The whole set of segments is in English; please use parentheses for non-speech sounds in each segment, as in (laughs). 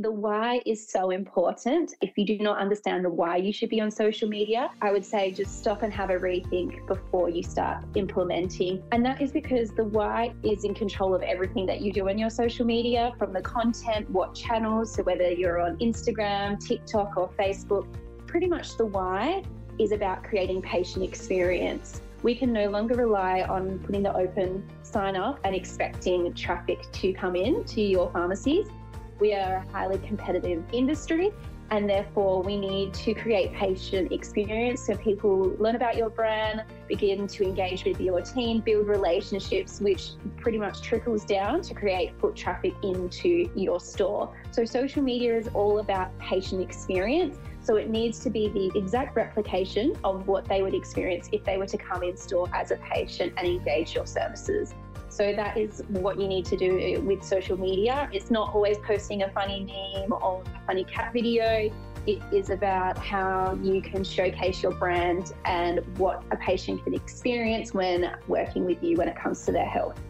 The why is so important. If you do not understand the why you should be on social media, I would say just stop and have a rethink before you start implementing. And that is because the why is in control of everything that you do on your social media from the content, what channels, so whether you're on Instagram, TikTok, or Facebook. Pretty much the why is about creating patient experience. We can no longer rely on putting the open sign up and expecting traffic to come in to your pharmacies we are a highly competitive industry and therefore we need to create patient experience so people learn about your brand begin to engage with your team build relationships which pretty much trickles down to create foot traffic into your store. So social media is all about patient experience. So it needs to be the exact replication of what they would experience if they were to come in store as a patient and engage your services so that is what you need to do with social media. It's not always posting a funny meme or a funny cat video. It is about how you can showcase your brand and what a patient can experience when working with you when it comes to their health.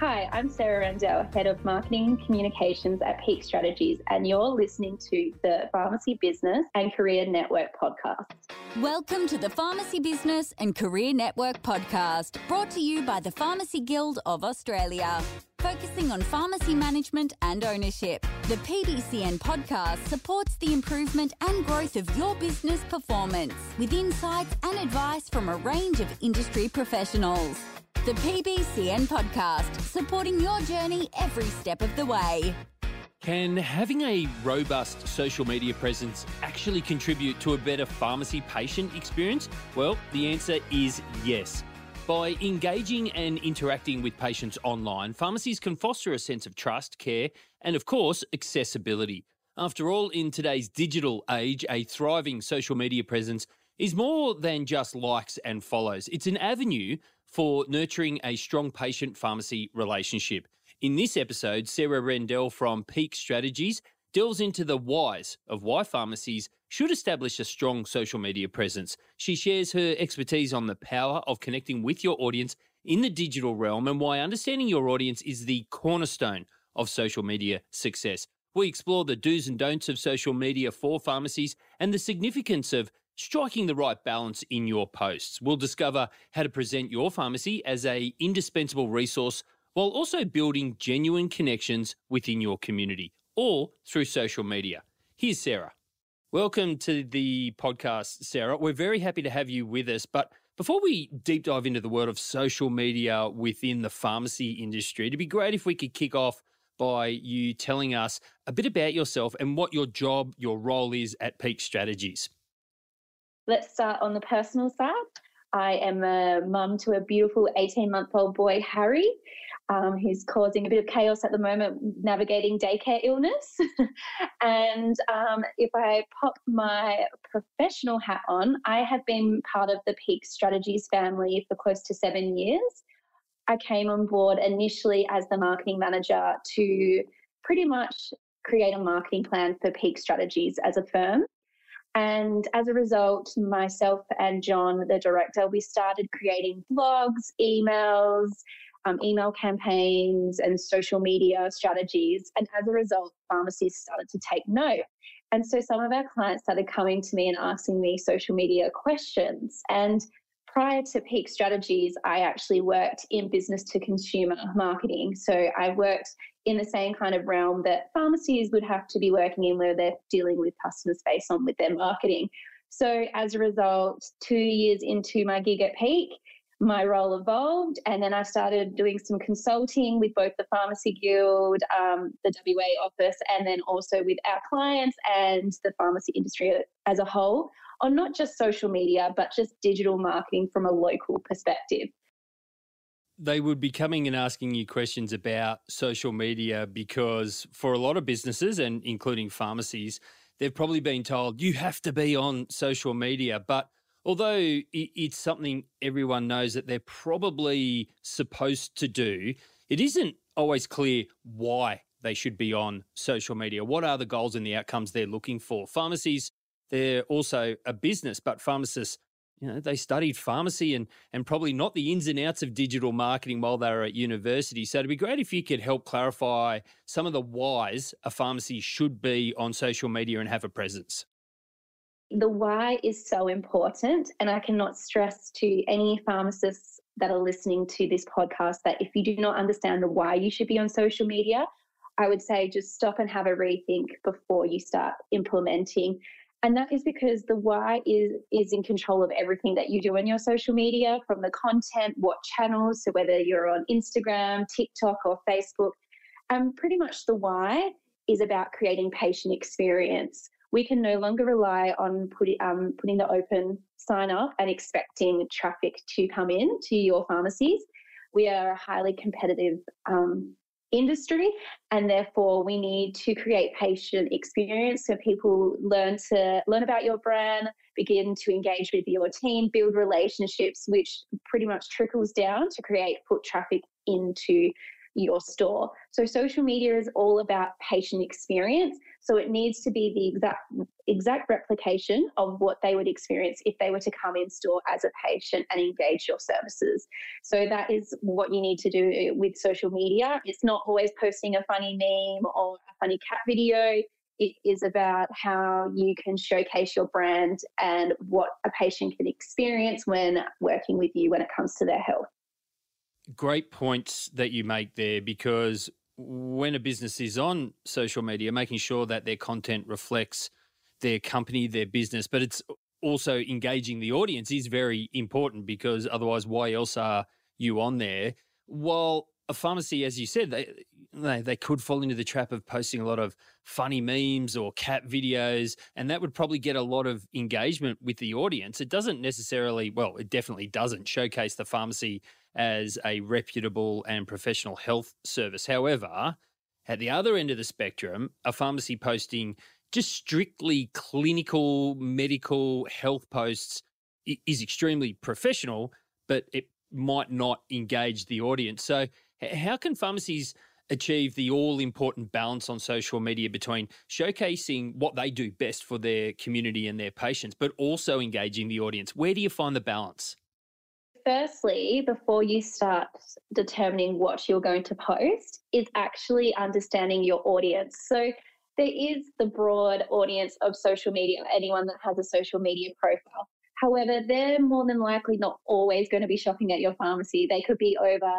Hi, I'm Sarah Rendell, Head of Marketing Communications at Peak Strategies, and you're listening to the Pharmacy Business and Career Network podcast. Welcome to the Pharmacy Business and Career Network podcast, brought to you by the Pharmacy Guild of Australia. Focusing on pharmacy management and ownership, the PBCN podcast supports the improvement and growth of your business performance with insights and advice from a range of industry professionals. The PBCN podcast, supporting your journey every step of the way. Can having a robust social media presence actually contribute to a better pharmacy patient experience? Well, the answer is yes. By engaging and interacting with patients online, pharmacies can foster a sense of trust, care, and of course, accessibility. After all, in today's digital age, a thriving social media presence is more than just likes and follows. It's an avenue for nurturing a strong patient pharmacy relationship. In this episode, Sarah Rendell from Peak Strategies delves into the whys of why pharmacies should establish a strong social media presence. She shares her expertise on the power of connecting with your audience in the digital realm and why understanding your audience is the cornerstone of social media success. We explore the do's and don'ts of social media for pharmacies and the significance of striking the right balance in your posts. We'll discover how to present your pharmacy as a indispensable resource while also building genuine connections within your community, or through social media. Here's Sarah. Welcome to the podcast, Sarah. We're very happy to have you with us. But before we deep dive into the world of social media within the pharmacy industry, it'd be great if we could kick off by you telling us a bit about yourself and what your job, your role is at Peak Strategies. Let's start on the personal side. I am a mum to a beautiful 18 month old boy, Harry, um, who's causing a bit of chaos at the moment navigating daycare illness. (laughs) and um, if I pop my professional hat on, I have been part of the Peak Strategies family for close to seven years. I came on board initially as the marketing manager to pretty much create a marketing plan for Peak Strategies as a firm. And as a result, myself and John, the director, we started creating blogs, emails, um, email campaigns, and social media strategies. And as a result, pharmacies started to take note. And so some of our clients started coming to me and asking me social media questions. And prior to Peak Strategies, I actually worked in business to consumer marketing. So I worked in the same kind of realm that pharmacies would have to be working in where they're dealing with customers based on with their marketing. So as a result, two years into my gig at Peak, my role evolved and then I started doing some consulting with both the Pharmacy Guild, um, the WA office, and then also with our clients and the pharmacy industry as a whole on not just social media, but just digital marketing from a local perspective. They would be coming and asking you questions about social media because for a lot of businesses and including pharmacies, they've probably been told you have to be on social media. But although it's something everyone knows that they're probably supposed to do, it isn't always clear why they should be on social media. What are the goals and the outcomes they're looking for? Pharmacies they're also a business, but pharmacists you know, they studied pharmacy and and probably not the ins and outs of digital marketing while they were at university. So it'd be great if you could help clarify some of the whys a pharmacy should be on social media and have a presence. The why is so important, and I cannot stress to any pharmacists that are listening to this podcast that if you do not understand the why you should be on social media, I would say just stop and have a rethink before you start implementing. And that is because the why is is in control of everything that you do on your social media, from the content, what channels, so whether you're on Instagram, TikTok, or Facebook. And pretty much the why is about creating patient experience. We can no longer rely on um, putting the open sign up and expecting traffic to come in to your pharmacies. We are a highly competitive um, industry and therefore we need to create patient experience so people learn to learn about your brand begin to engage with your team build relationships which pretty much trickles down to create foot traffic into your store. So social media is all about patient experience. So it needs to be the exact exact replication of what they would experience if they were to come in store as a patient and engage your services. So that is what you need to do uh, with social media. It's not always posting a funny meme or a funny cat video. It is about how you can showcase your brand and what a patient can experience when working with you when it comes to their health great points that you make there because when a business is on social media, making sure that their content reflects their company, their business, but it's also engaging the audience is very important because otherwise, why else are you on there? While a pharmacy, as you said, they, they, they could fall into the trap of posting a lot of funny memes or cat videos, and that would probably get a lot of engagement with the audience. It doesn't necessarily, well, it definitely doesn't showcase the pharmacy as a reputable and professional health service. However, at the other end of the spectrum, a pharmacy posting just strictly clinical, medical health posts is extremely professional, but it might not engage the audience. So, how can pharmacies achieve the all important balance on social media between showcasing what they do best for their community and their patients, but also engaging the audience? Where do you find the balance? Firstly, before you start determining what you're going to post, is actually understanding your audience. So there is the broad audience of social media, anyone that has a social media profile. However, they're more than likely not always going to be shopping at your pharmacy. They could be over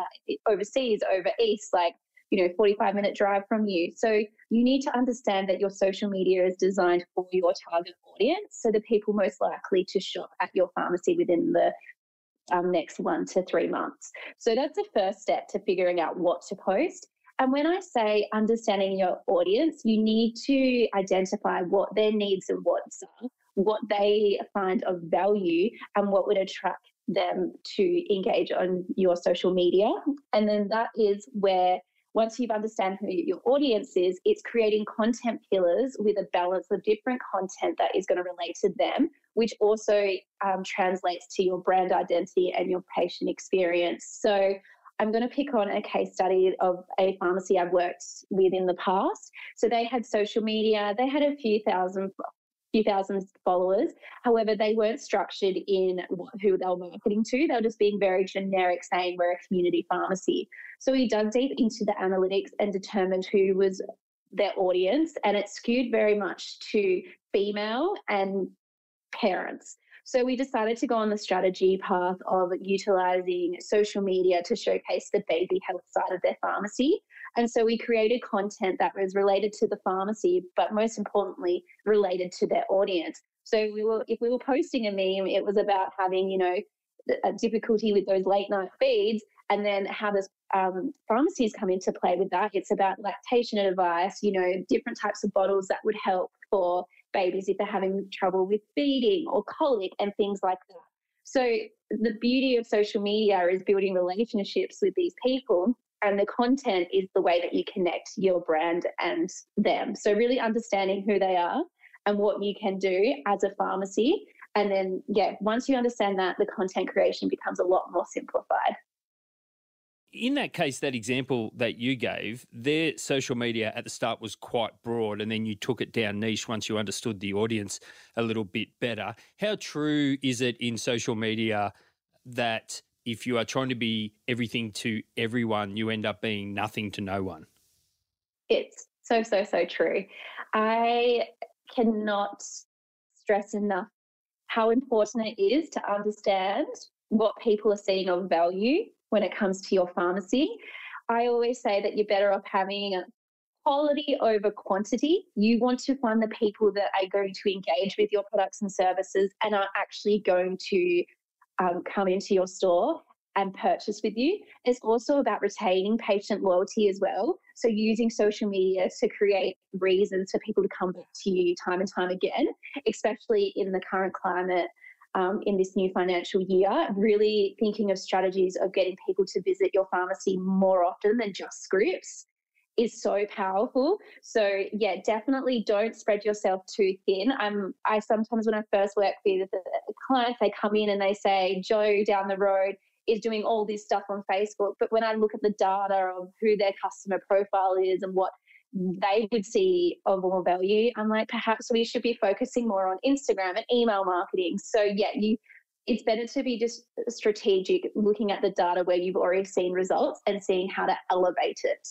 overseas, over east, like you know, 45 minute drive from you. So you need to understand that your social media is designed for your target audience. So the people most likely to shop at your pharmacy within the um, next one to three months. So that's the first step to figuring out what to post. And when I say understanding your audience, you need to identify what their needs and wants are, what they find of value, and what would attract them to engage on your social media. And then that is where once you've understand who your audience is, it's creating content pillars with a balance of different content that is going to relate to them, which also um, translates to your brand identity and your patient experience. So I'm going to pick on a case study of a pharmacy I've worked with in the past. So they had social media, they had a few thousand few thousand followers. However, they weren't structured in who they were marketing to. They were just being very generic, saying we're a community pharmacy. So we dug deep into the analytics and determined who was their audience, and it skewed very much to female and parents. So we decided to go on the strategy path of utilizing social media to showcase the baby health side of their pharmacy. And so we created content that was related to the pharmacy, but most importantly, related to their audience. So we were, if we were posting a meme, it was about having, you know, a difficulty with those late night feeds and then how does um, pharmacies come into play with that. It's about lactation advice, you know, different types of bottles that would help for babies if they're having trouble with feeding or colic and things like that. So the beauty of social media is building relationships with these people and the content is the way that you connect your brand and them. So really understanding who they are and what you can do as a pharmacy. And then, yeah, once you understand that, the content creation becomes a lot more simplified. In that case, that example that you gave, their social media at the start was quite broad, and then you took it down niche once you understood the audience a little bit better. How true is it in social media that if you are trying to be everything to everyone, you end up being nothing to no one? It's so, so, so true. I cannot stress enough how important it is to understand what people are seeing of value when it comes to your pharmacy. I always say that you're better off having quality over quantity. You want to find the people that are going to engage with your products and services and are actually going to um, come into your store and purchase with you. It's also about retaining patient loyalty as well. So, using social media to create reasons for people to come back to you time and time again, especially in the current climate um, in this new financial year, really thinking of strategies of getting people to visit your pharmacy more often than just scripts is so powerful. So yeah, definitely don't spread yourself too thin. I'm I sometimes when I first work with the clients, they come in and they say, Joe down the road is doing all this stuff on Facebook. But when I look at the data of who their customer profile is and what they would see of more value. I'm like, perhaps we should be focusing more on Instagram and email marketing. So yeah, you it's better to be just strategic, looking at the data where you've already seen results and seeing how to elevate it.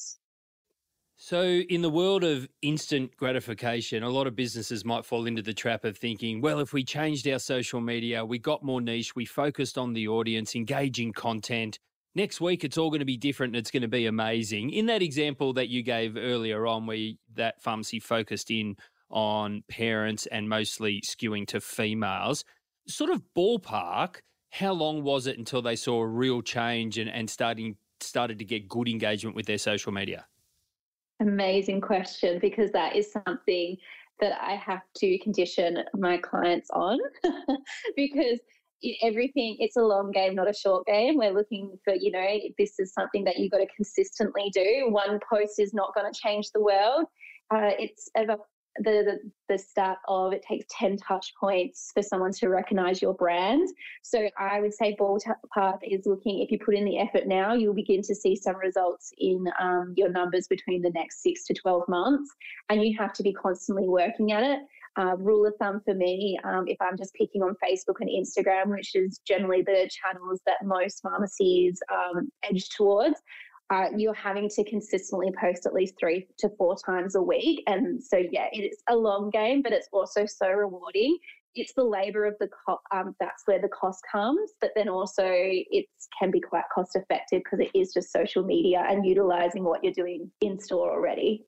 So, in the world of instant gratification, a lot of businesses might fall into the trap of thinking, well, if we changed our social media, we got more niche, we focused on the audience, engaging content, next week it's all going to be different and it's going to be amazing. In that example that you gave earlier on, where that pharmacy focused in on parents and mostly skewing to females, sort of ballpark, how long was it until they saw a real change and, and starting started to get good engagement with their social media? Amazing question because that is something that I have to condition my clients on (laughs) because everything it's a long game not a short game. We're looking for you know this is something that you've got to consistently do. One post is not going to change the world. Uh, it's ever the, the, the start of it takes 10 touch points for someone to recognize your brand. So i would say ballpark is looking if you put in the effort now you'll begin to see some results in um, your numbers between the next six to 12 months and you have to be constantly working at it uh, rule of thumb for me, um, if I'm just picking on Facebook and Instagram, which is generally the channels that most pharmacies um, edge towards, uh, you're having to consistently post at least three to four times a week. And so, yeah, it's a long game, but it's also so rewarding. It's the labor of the co- um, that's where the cost comes, but then also it can be quite cost effective because it is just social media and utilizing what you're doing in store already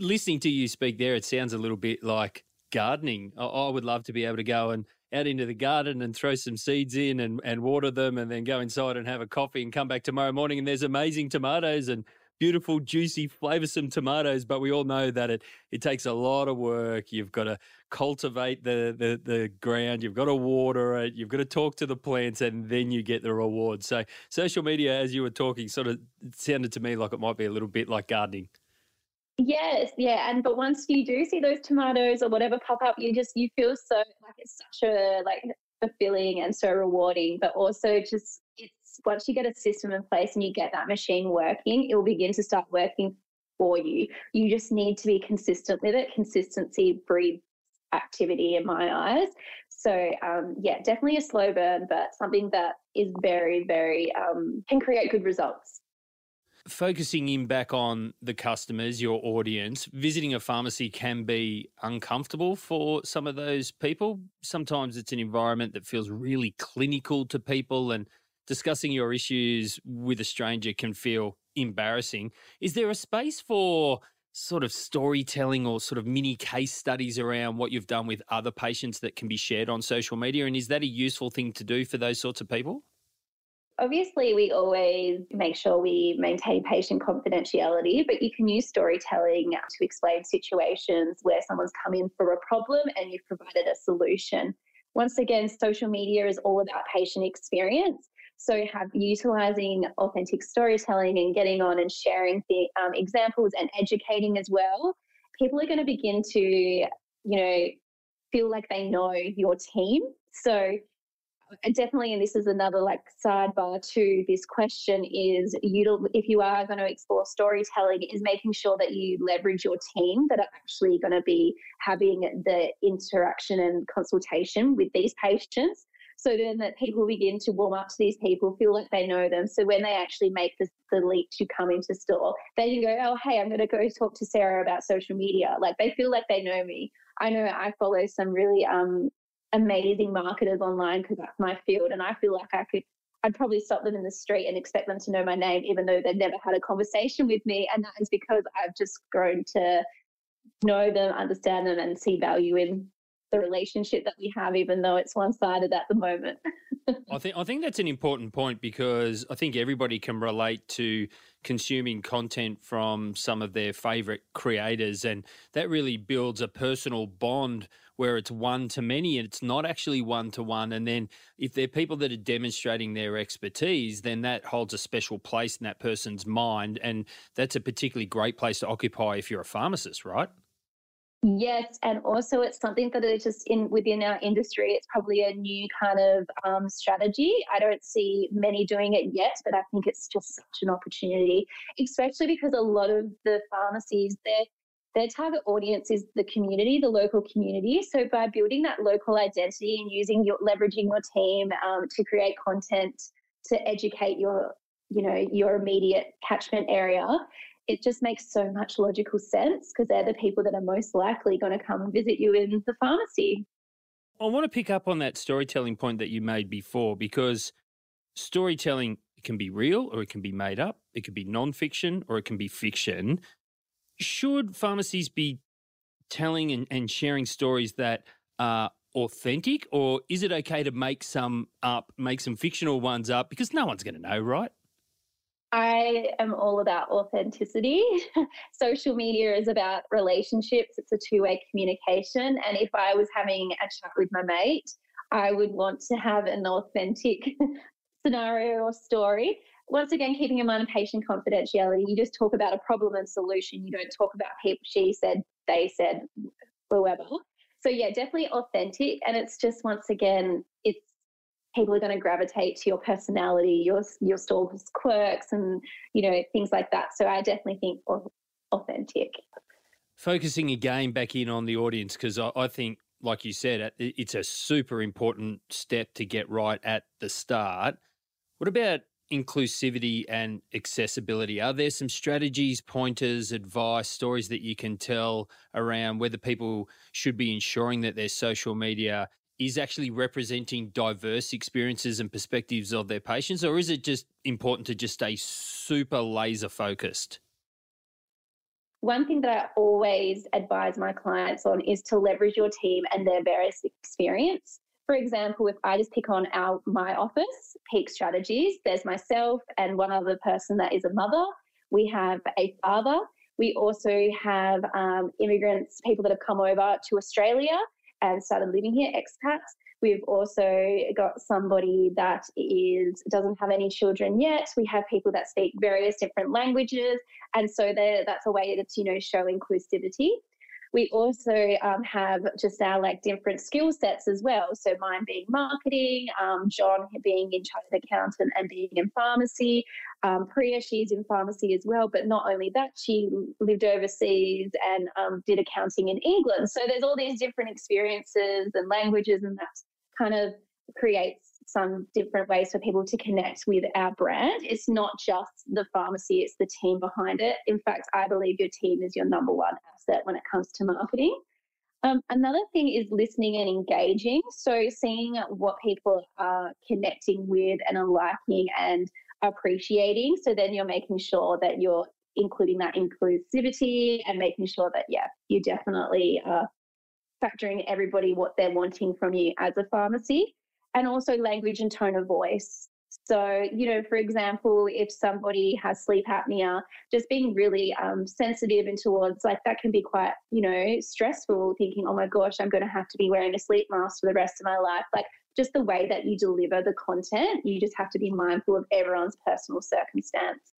listening to you speak there, it sounds a little bit like gardening. I, would love to be able to go and out into the garden and throw some seeds in and, and water them and then go inside and have a coffee and come back tomorrow morning and there's amazing tomatoes and beautiful, juicy, flavoursome tomatoes. But we all know that it it takes a lot of work. You've got to cultivate the, the the ground. You've got to water it. You've got to talk to the plants, and then you get the reward. So social media, as you were talking, sort of sounded to me like it might be a little bit like gardening. Yes, yeah, and but once you do see those tomatoes or whatever pop up, you just you feel so like it's such a like fulfilling and so rewarding. But also just it's once you get a system in place and you get that machine working, it will begin to start working for you. You just need to be consistent with it. Consistency breeds activity in my eyes. So um, yeah, definitely a slow burn, but something that is very, very um, can create good results focusing in back on the customers, your audience, visiting a pharmacy can be uncomfortable for some of those people. Sometimes it's an environment that feels really clinical to people, and discussing your issues with a stranger can feel embarrassing. Is there a space for sort of storytelling or sort of mini case studies around what you've done with other patients that can be shared on social media? And is that a useful thing to do for those sorts of people? Obviously, we always make sure we maintain patient confidentiality, but you can use storytelling to explain situations where someone's come in for a problem and you've provided a solution. Once again, social media is all about patient experience. So, have utilizing authentic storytelling and getting on and sharing the um, examples and educating as well. People are going to begin to, you know, feel like they know your team. So, definitely, and this is another like sidebar to this question is you if you are going to explore storytelling, is making sure that you leverage your team that are actually going to be having the interaction and consultation with these patients. So then that people begin to warm up to these people, feel like they know them. So when they actually make the, the leap to come into store, they can go, oh, hey, I'm going to go talk to Sarah about social media. Like they feel like they know me. I know I follow some really um, amazing marketers online because that's my field. And I feel like I could, I'd probably stop them in the street and expect them to know my name, even though they've never had a conversation with me. And that is because I've just grown to know them, understand them, and see value in the relationship that we have, even though it's one sided at the moment. (laughs) I think I think that's an important point because I think everybody can relate to consuming content from some of their favorite creators, and that really builds a personal bond where it's one to many and it's not actually one to one. And then if they're people that are demonstrating their expertise, then that holds a special place in that person's mind, and that's a particularly great place to occupy if you're a pharmacist, right? Yes, and also it's something that is just in within our industry. It's probably a new kind of um, strategy. I don't see many doing it yet, but I think it's just such an opportunity, especially because a lot of the pharmacies their their target audience is the community, the local community. So by building that local identity and using your leveraging your team um, to create content to educate your you know your immediate catchment area it just makes so much logical sense because they're the people that are most likely going to come and visit you in the pharmacy. I want to pick up on that storytelling point that you made before because storytelling can be real or it can be made up, it can be non-fiction or it can be fiction. Should pharmacies be telling and, and sharing stories that are authentic, or is it okay to make some up, make some fictional ones up because no one's going to know, right? I am all about authenticity. (laughs) Social media is about relationships, it's a two way communication. And if I was having a chat with my mate, I would want to have an authentic (laughs) scenario or story. Once again, keeping in mind patient confidentiality, you just talk about a problem and solution. You don't talk about people, she said, they said, whoever. So, yeah, definitely authentic. And it's just, once again, it's people are going to gravitate to your personality, your your store's quirks, and you know things like that. So I definitely think authentic. Focusing again back in on the audience because I, I think, like you said, it's a super important step to get right at the start. What about inclusivity and accessibility? Are there some strategies, pointers, advice, stories that you can tell around whether people should be ensuring that their social media is actually representing diverse experiences and perspectives of their patients, or is it just important to just stay super laser focused? One thing that I always advise my clients on is to leverage your team and their various experience. For example, if I just pick on our my office, Peak Strategies, there's myself and one other person that is a mother. We have a father. We also have um, immigrants, people that have come over to Australia and started living here, expats. We've also got somebody that is doesn't have any children yet. We have people that speak various different languages, and so that's a way to you know show inclusivity. We also um, have just our like different skill sets as well. So mine being marketing, um, John being in chartered accountant and being in pharmacy. Um, Priya, she's in pharmacy as well. But not only that, she lived overseas and um, did accounting in England. So there's all these different experiences and languages, and that kind of creates some different ways for people to connect with our brand. It's not just the pharmacy, it's the team behind it. In fact, I believe your team is your number one asset when it comes to marketing. Um, another thing is listening and engaging. So, seeing what people are connecting with and are liking and appreciating. So, then you're making sure that you're including that inclusivity and making sure that, yeah, you definitely are factoring everybody what they're wanting from you as a pharmacy and also language and tone of voice. So, you know, for example, if somebody has sleep apnea, just being really um, sensitive and towards like that can be quite, you know, stressful, thinking, oh my gosh, I'm going to have to be wearing a sleep mask for the rest of my life. Like, just the way that you deliver the content, you just have to be mindful of everyone's personal circumstance.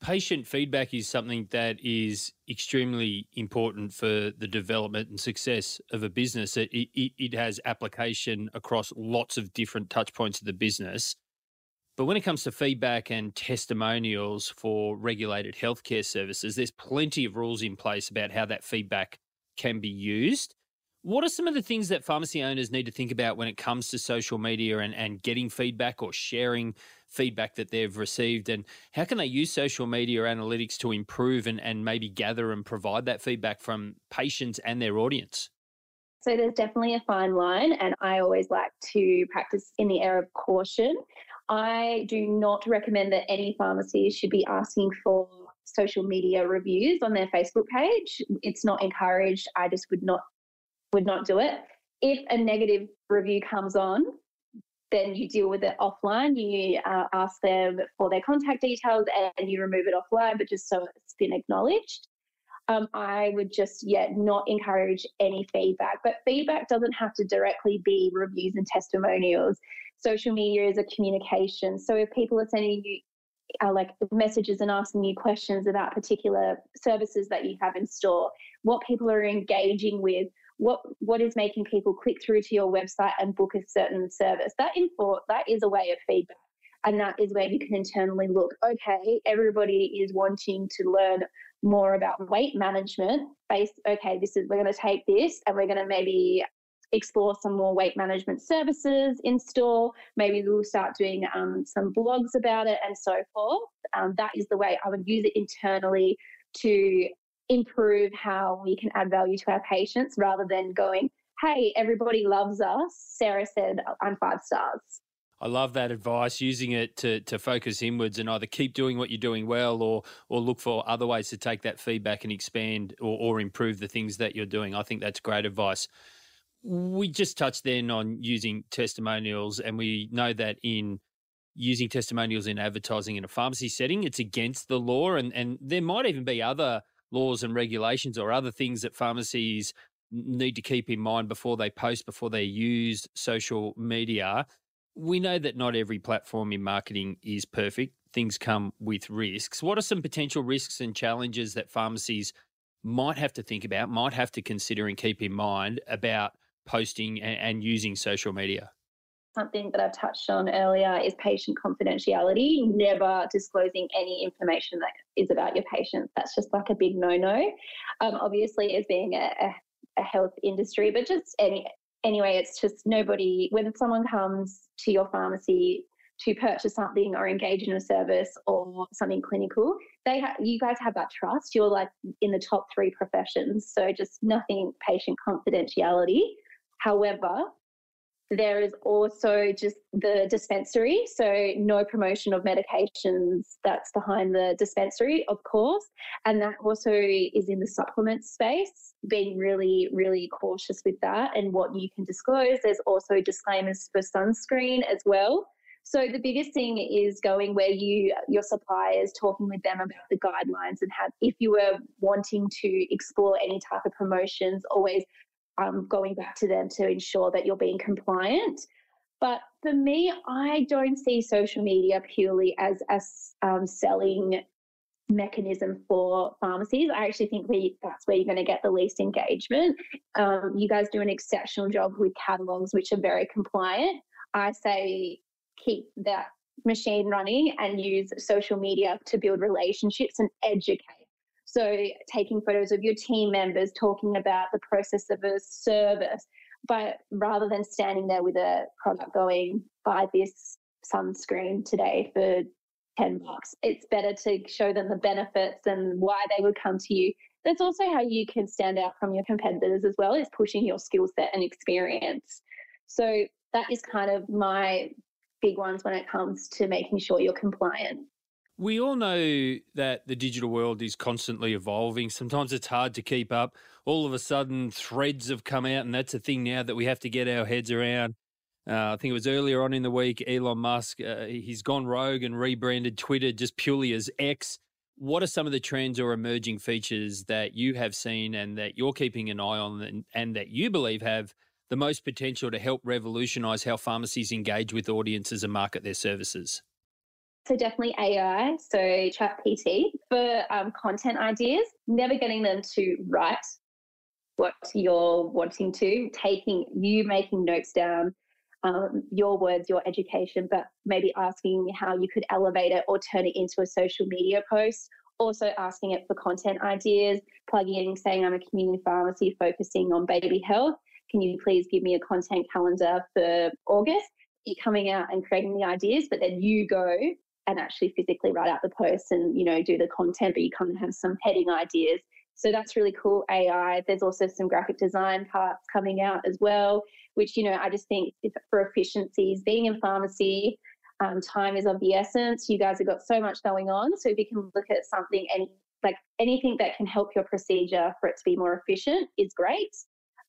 Patient feedback is something that is extremely important for the development and success of a business. It, it, it has application across lots of different touch points of the business. But when it comes to feedback and testimonials for regulated healthcare services, there's plenty of rules in place about how that feedback can be used. What are some of the things that pharmacy owners need to think about when it comes to social media and, and getting feedback or sharing feedback that they've received? And how can they use social media analytics to improve and, and maybe gather and provide that feedback from patients and their audience? So there's definitely a fine line, and I always like to practice in the air of caution. I do not recommend that any pharmacy should be asking for social media reviews on their Facebook page. It's not encouraged. I just would not would not do it. If a negative review comes on, then you deal with it offline. You uh, ask them for their contact details and you remove it offline, but just so it's been acknowledged. Um, I would just, yeah, not encourage any feedback. But feedback doesn't have to directly be reviews and testimonials. Social media is a communication. So if people are sending you uh, like messages and asking you questions about particular services that you have in store, what people are engaging with, what what is making people click through to your website and book a certain service. That info that is a way of feedback and that is where you can internally look okay everybody is wanting to learn more about weight management based okay this is we're going to take this and we're going to maybe explore some more weight management services in store. Maybe we'll start doing um, some blogs about it and so forth. Um, that is the way i would use it internally to improve how we can add value to our patients rather than going, hey, everybody loves us. Sarah said, I'm five stars. I love that advice, using it to to focus inwards and either keep doing what you're doing well or or look for other ways to take that feedback and expand or, or improve the things that you're doing. I think that's great advice. We just touched then on using testimonials, and we know that in using testimonials in advertising in a pharmacy setting, it's against the law, and and there might even be other laws and regulations or other things that pharmacies need to keep in mind before they post, before they use social media. We know that not every platform in marketing is perfect. Things come with risks. What are some potential risks and challenges that pharmacies might have to think about, might have to consider and keep in mind about posting and, using social media? Something that I've touched on earlier is patient confidentiality, never disclosing any information that is about your patients. That's just like a big no no. Um, obviously, as being a, a, health industry, but just any anyway, it's just nobody, when someone comes to your pharmacy to purchase something or engage in a service or something clinical, they ha- you guys have that trust. You're like in the top three professions. So just nothing patient confidentiality. However, there is also just the dispensary, so no promotion of medications that's behind the dispensary, of course. And that also is in the supplement space, being really, really cautious with that and what you can disclose. There's also disclaimers for sunscreen as well. So the biggest thing is going where you your suppliers talking with them about the guidelines and have if you were wanting to explore any type of promotions, always um, going back to them to ensure that you're being compliant. But for me, I don't see social media purely as a um, selling mechanism for pharmacies. I actually think we, that's where you're going to get the least engagement. Um, you guys do an exceptional job with catalogs, which are very compliant. I say keep that machine running and use social media to build relationships and educate so, taking photos of your team members, talking about the process of a service, but rather than standing there with a product going, buy this sunscreen today for 10 bucks, it's better to show them the benefits and why they would come to you. That's also how you can stand out from your competitors as well, is pushing your skill set and experience. So, that is kind of my big ones when it comes to making sure you're compliant. We all know that the digital world is constantly evolving. Sometimes it's hard to keep up. All of a sudden, threads have come out, and that's a thing now that we have to get our heads around. Uh, I think it was earlier on in the week, Elon Musk, uh, he's gone rogue and rebranded Twitter just purely as X. What are some of the trends or emerging features that you have seen and that you're keeping an eye on and, and that you believe have the most potential to help revolutionize how pharmacies engage with audiences and market their services? So definitely AI, so ChatGPT for um, content ideas, never getting them to write what you're wanting to, taking you making notes down, um, your words, your education, but maybe asking how you could elevate it or turn it into a social media post. Also asking it for content ideas, plugging in, saying I'm a community pharmacy focusing on baby health. Can you please give me a content calendar for August? You're coming out and creating the ideas, but then you go and actually physically write out the post and you know do the content, but you kind of have some heading ideas so that's really cool AI. There's also some graphic design parts coming out as well, which, you know, I just think for efficiencies, being in pharmacy, um, time is of the essence. You guys have got so much going on. So if you can look at something, and like anything that can help your procedure for it to be more efficient is great.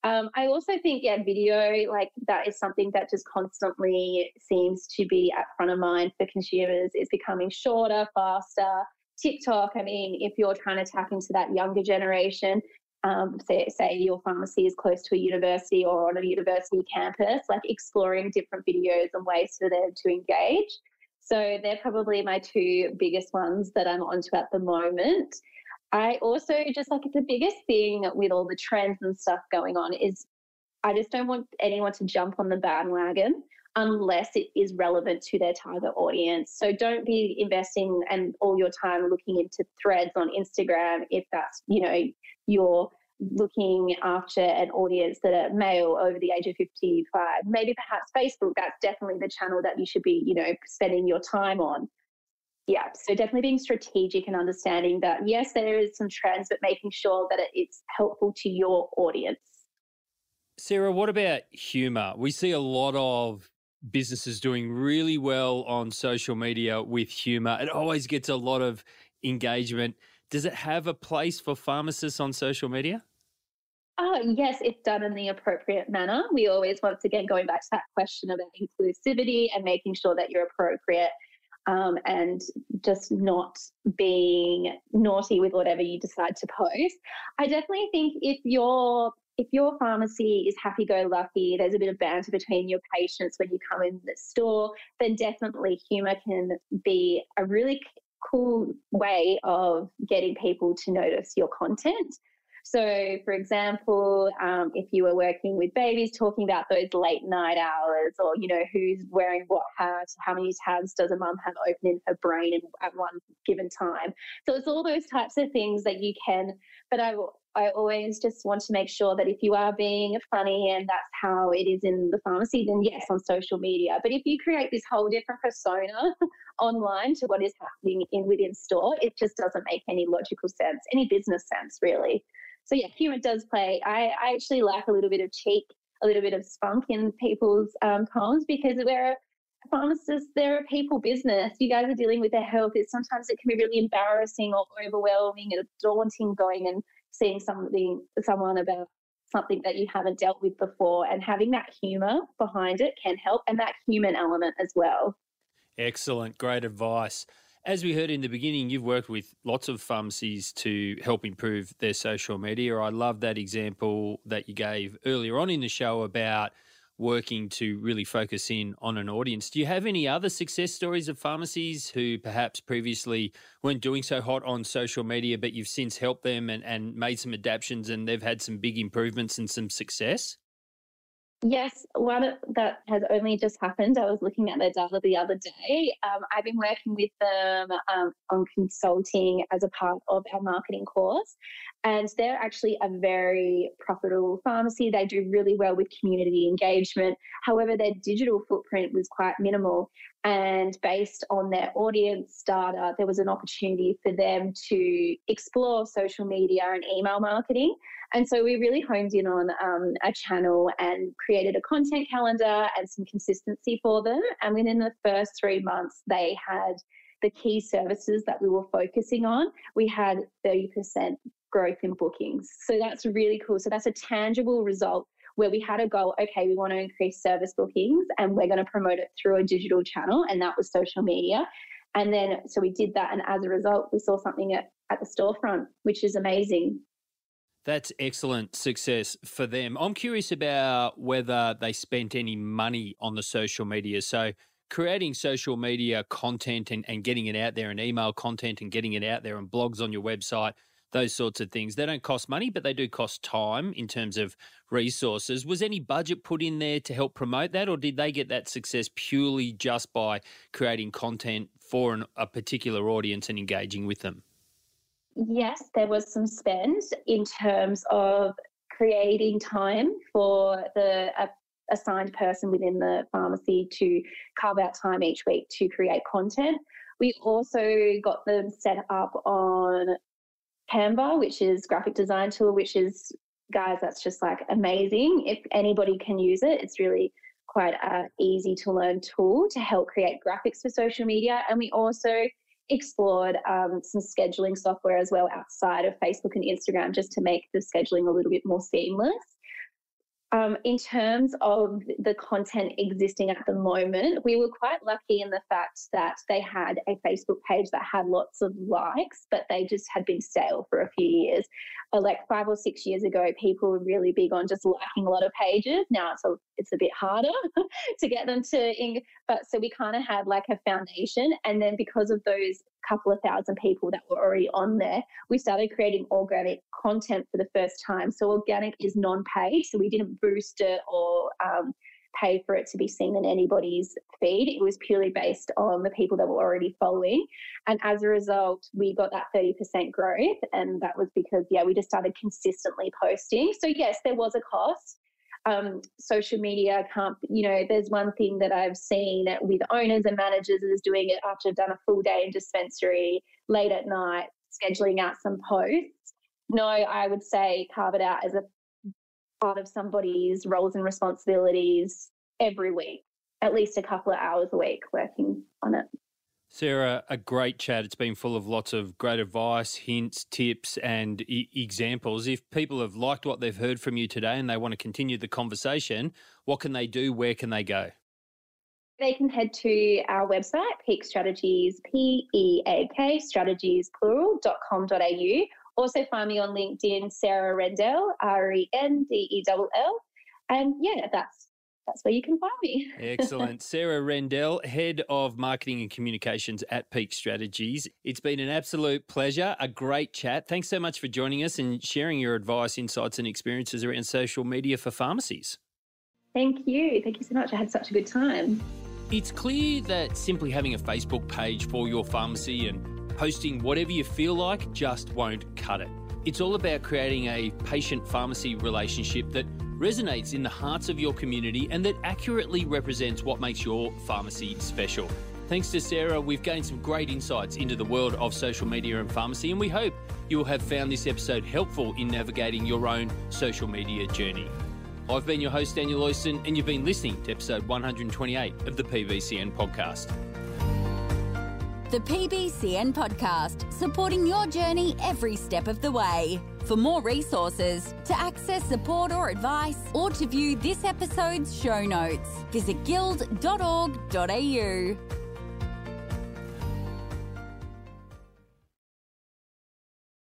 Um, I also think, yeah, video, like that is something that just constantly seems to be at front of mind for consumers. It's becoming shorter, faster, TikTok, I mean, if you're trying to tap into that younger generation, um, say, say your pharmacy is close to a university or on a university campus, like exploring different videos and ways for them to engage. So they're probably my two biggest ones that I'm onto at the moment. I also just like the biggest thing with all the trends and stuff going on is I just don't want anyone to jump on the bandwagon unless it is relevant to their target audience. So don't be investing and all your time looking into threads on Instagram if that's, you know, you're looking after an audience that are male over the age of 55. Maybe perhaps Facebook, that's definitely the channel that you should be, you know, spending your time on. Yeah, so definitely being strategic and understanding that yes, there is some trends, but making sure that it's helpful to your audience. Sarah, what about humor? We see a lot of businesses doing really well on social media with humor. It always gets a lot of engagement. Does it have a place for pharmacists on social media? Oh, yes, it's done in the appropriate manner. We always, once again, going back to that question about inclusivity and making sure that you're appropriate um, and just not being naughty with whatever you decide to post. I definitely think if you're if your pharmacy is happy go lucky, there's a bit of banter between your patients when you come in the store, then definitely humour can be a really cool way of getting people to notice your content. So, for example, um, if you were working with babies, talking about those late night hours, or you know who's wearing what hat, how many tabs does a mum have open in her brain at one given time. So it's all those types of things that you can. But I I always just want to make sure that if you are being funny and that's how it is in the pharmacy, then yes, on social media. But if you create this whole different persona (laughs) online to what is happening in within store, it just doesn't make any logical sense, any business sense, really. So yeah, humor does play. I, I actually like a little bit of cheek, a little bit of spunk in people's um, poems because we're pharmacists, they're a people business. You guys are dealing with their health. It's sometimes it can be really embarrassing or overwhelming and daunting going and seeing something someone about something that you haven't dealt with before and having that humor behind it can help and that human element as well. Excellent, great advice. As we heard in the beginning, you've worked with lots of pharmacies to help improve their social media. I love that example that you gave earlier on in the show about working to really focus in on an audience. Do you have any other success stories of pharmacies who perhaps previously weren't doing so hot on social media, but you've since helped them and, and made some adaptations and they've had some big improvements and some success? Yes, one that has only just happened. I was looking at their data the other day. Um, I've been working with them um, on consulting as a part of our marketing course, and they're actually a very profitable pharmacy. They do really well with community engagement. However, their digital footprint was quite minimal. And based on their audience data, there was an opportunity for them to explore social media and email marketing. And so we really honed in on um, a channel and created a content calendar and some consistency for them. And within the first three months, they had the key services that we were focusing on, we had 30% growth in bookings. So that's really cool. So that's a tangible result where we had a goal okay, we want to increase service bookings and we're going to promote it through a digital channel, and that was social media. And then, so we did that. And as a result, we saw something at, at the storefront, which is amazing. That's excellent success for them. I'm curious about whether they spent any money on the social media. So, creating social media content and, and getting it out there and email content and getting it out there and blogs on your website, those sorts of things. They don't cost money, but they do cost time in terms of resources. Was any budget put in there to help promote that, or did they get that success purely just by creating content for an, a particular audience and engaging with them? Yes, there was some spend in terms of creating time for the assigned person within the pharmacy to carve out time each week to create content. We also got them set up on Canva, which is graphic design tool, which is guys, that's just like amazing. If anybody can use it, it's really quite a easy to learn tool to help create graphics for social media. And we also explored um, some scheduling software as well outside of Facebook and Instagram just to make the scheduling a little bit more seamless. Um, in terms of the content existing at the moment, we were quite lucky in the fact that they had a Facebook page that had lots of likes, but they just had been stale for a few years. Uh, like five or six years ago, people were really big on just liking a lot of pages. Now it's a, it's a bit harder (laughs) to get them to, but so we kind of had like a foundation. And then because of those couple of thousand people that were already on there, we started creating organic content for the first time. So organic is non-paid, so we didn't boost it or um, pay for it to be seen in anybody's feed. It was purely based on the people that were already following. And as a result, we got that 30% growth. And that was because, yeah, we just started consistently posting. So, yes, there was a cost um, social media can't, you know, there's one thing that I've seen with owners and managers is doing it after I've done a full day in dispensary late at night, scheduling out some posts. No, I would say carve it out as a part of somebody's roles and responsibilities every week, at least a couple of hours a week working on it. Sarah, a great chat. It's been full of lots of great advice, hints, tips, and e- examples. If people have liked what they've heard from you today and they want to continue the conversation, what can they do? Where can they go? They can head to our website, Peak Strategies, P E A K, strategies plural.com.au. Also find me on LinkedIn, Sarah Rendell, R E N D E L L. And yeah, that's that's where you can find me. (laughs) Excellent. Sarah Rendell, Head of Marketing and Communications at Peak Strategies. It's been an absolute pleasure, a great chat. Thanks so much for joining us and sharing your advice, insights, and experiences around social media for pharmacies. Thank you. Thank you so much. I had such a good time. It's clear that simply having a Facebook page for your pharmacy and posting whatever you feel like just won't cut it. It's all about creating a patient pharmacy relationship that resonates in the hearts of your community and that accurately represents what makes your pharmacy special. Thanks to Sarah, we've gained some great insights into the world of social media and pharmacy, and we hope you will have found this episode helpful in navigating your own social media journey. I've been your host, Daniel Oyston, and you've been listening to episode 128 of the PBCN podcast. The PBCN podcast, supporting your journey every step of the way. For more resources, to access support or advice, or to view this episode's show notes, visit guild.org.au.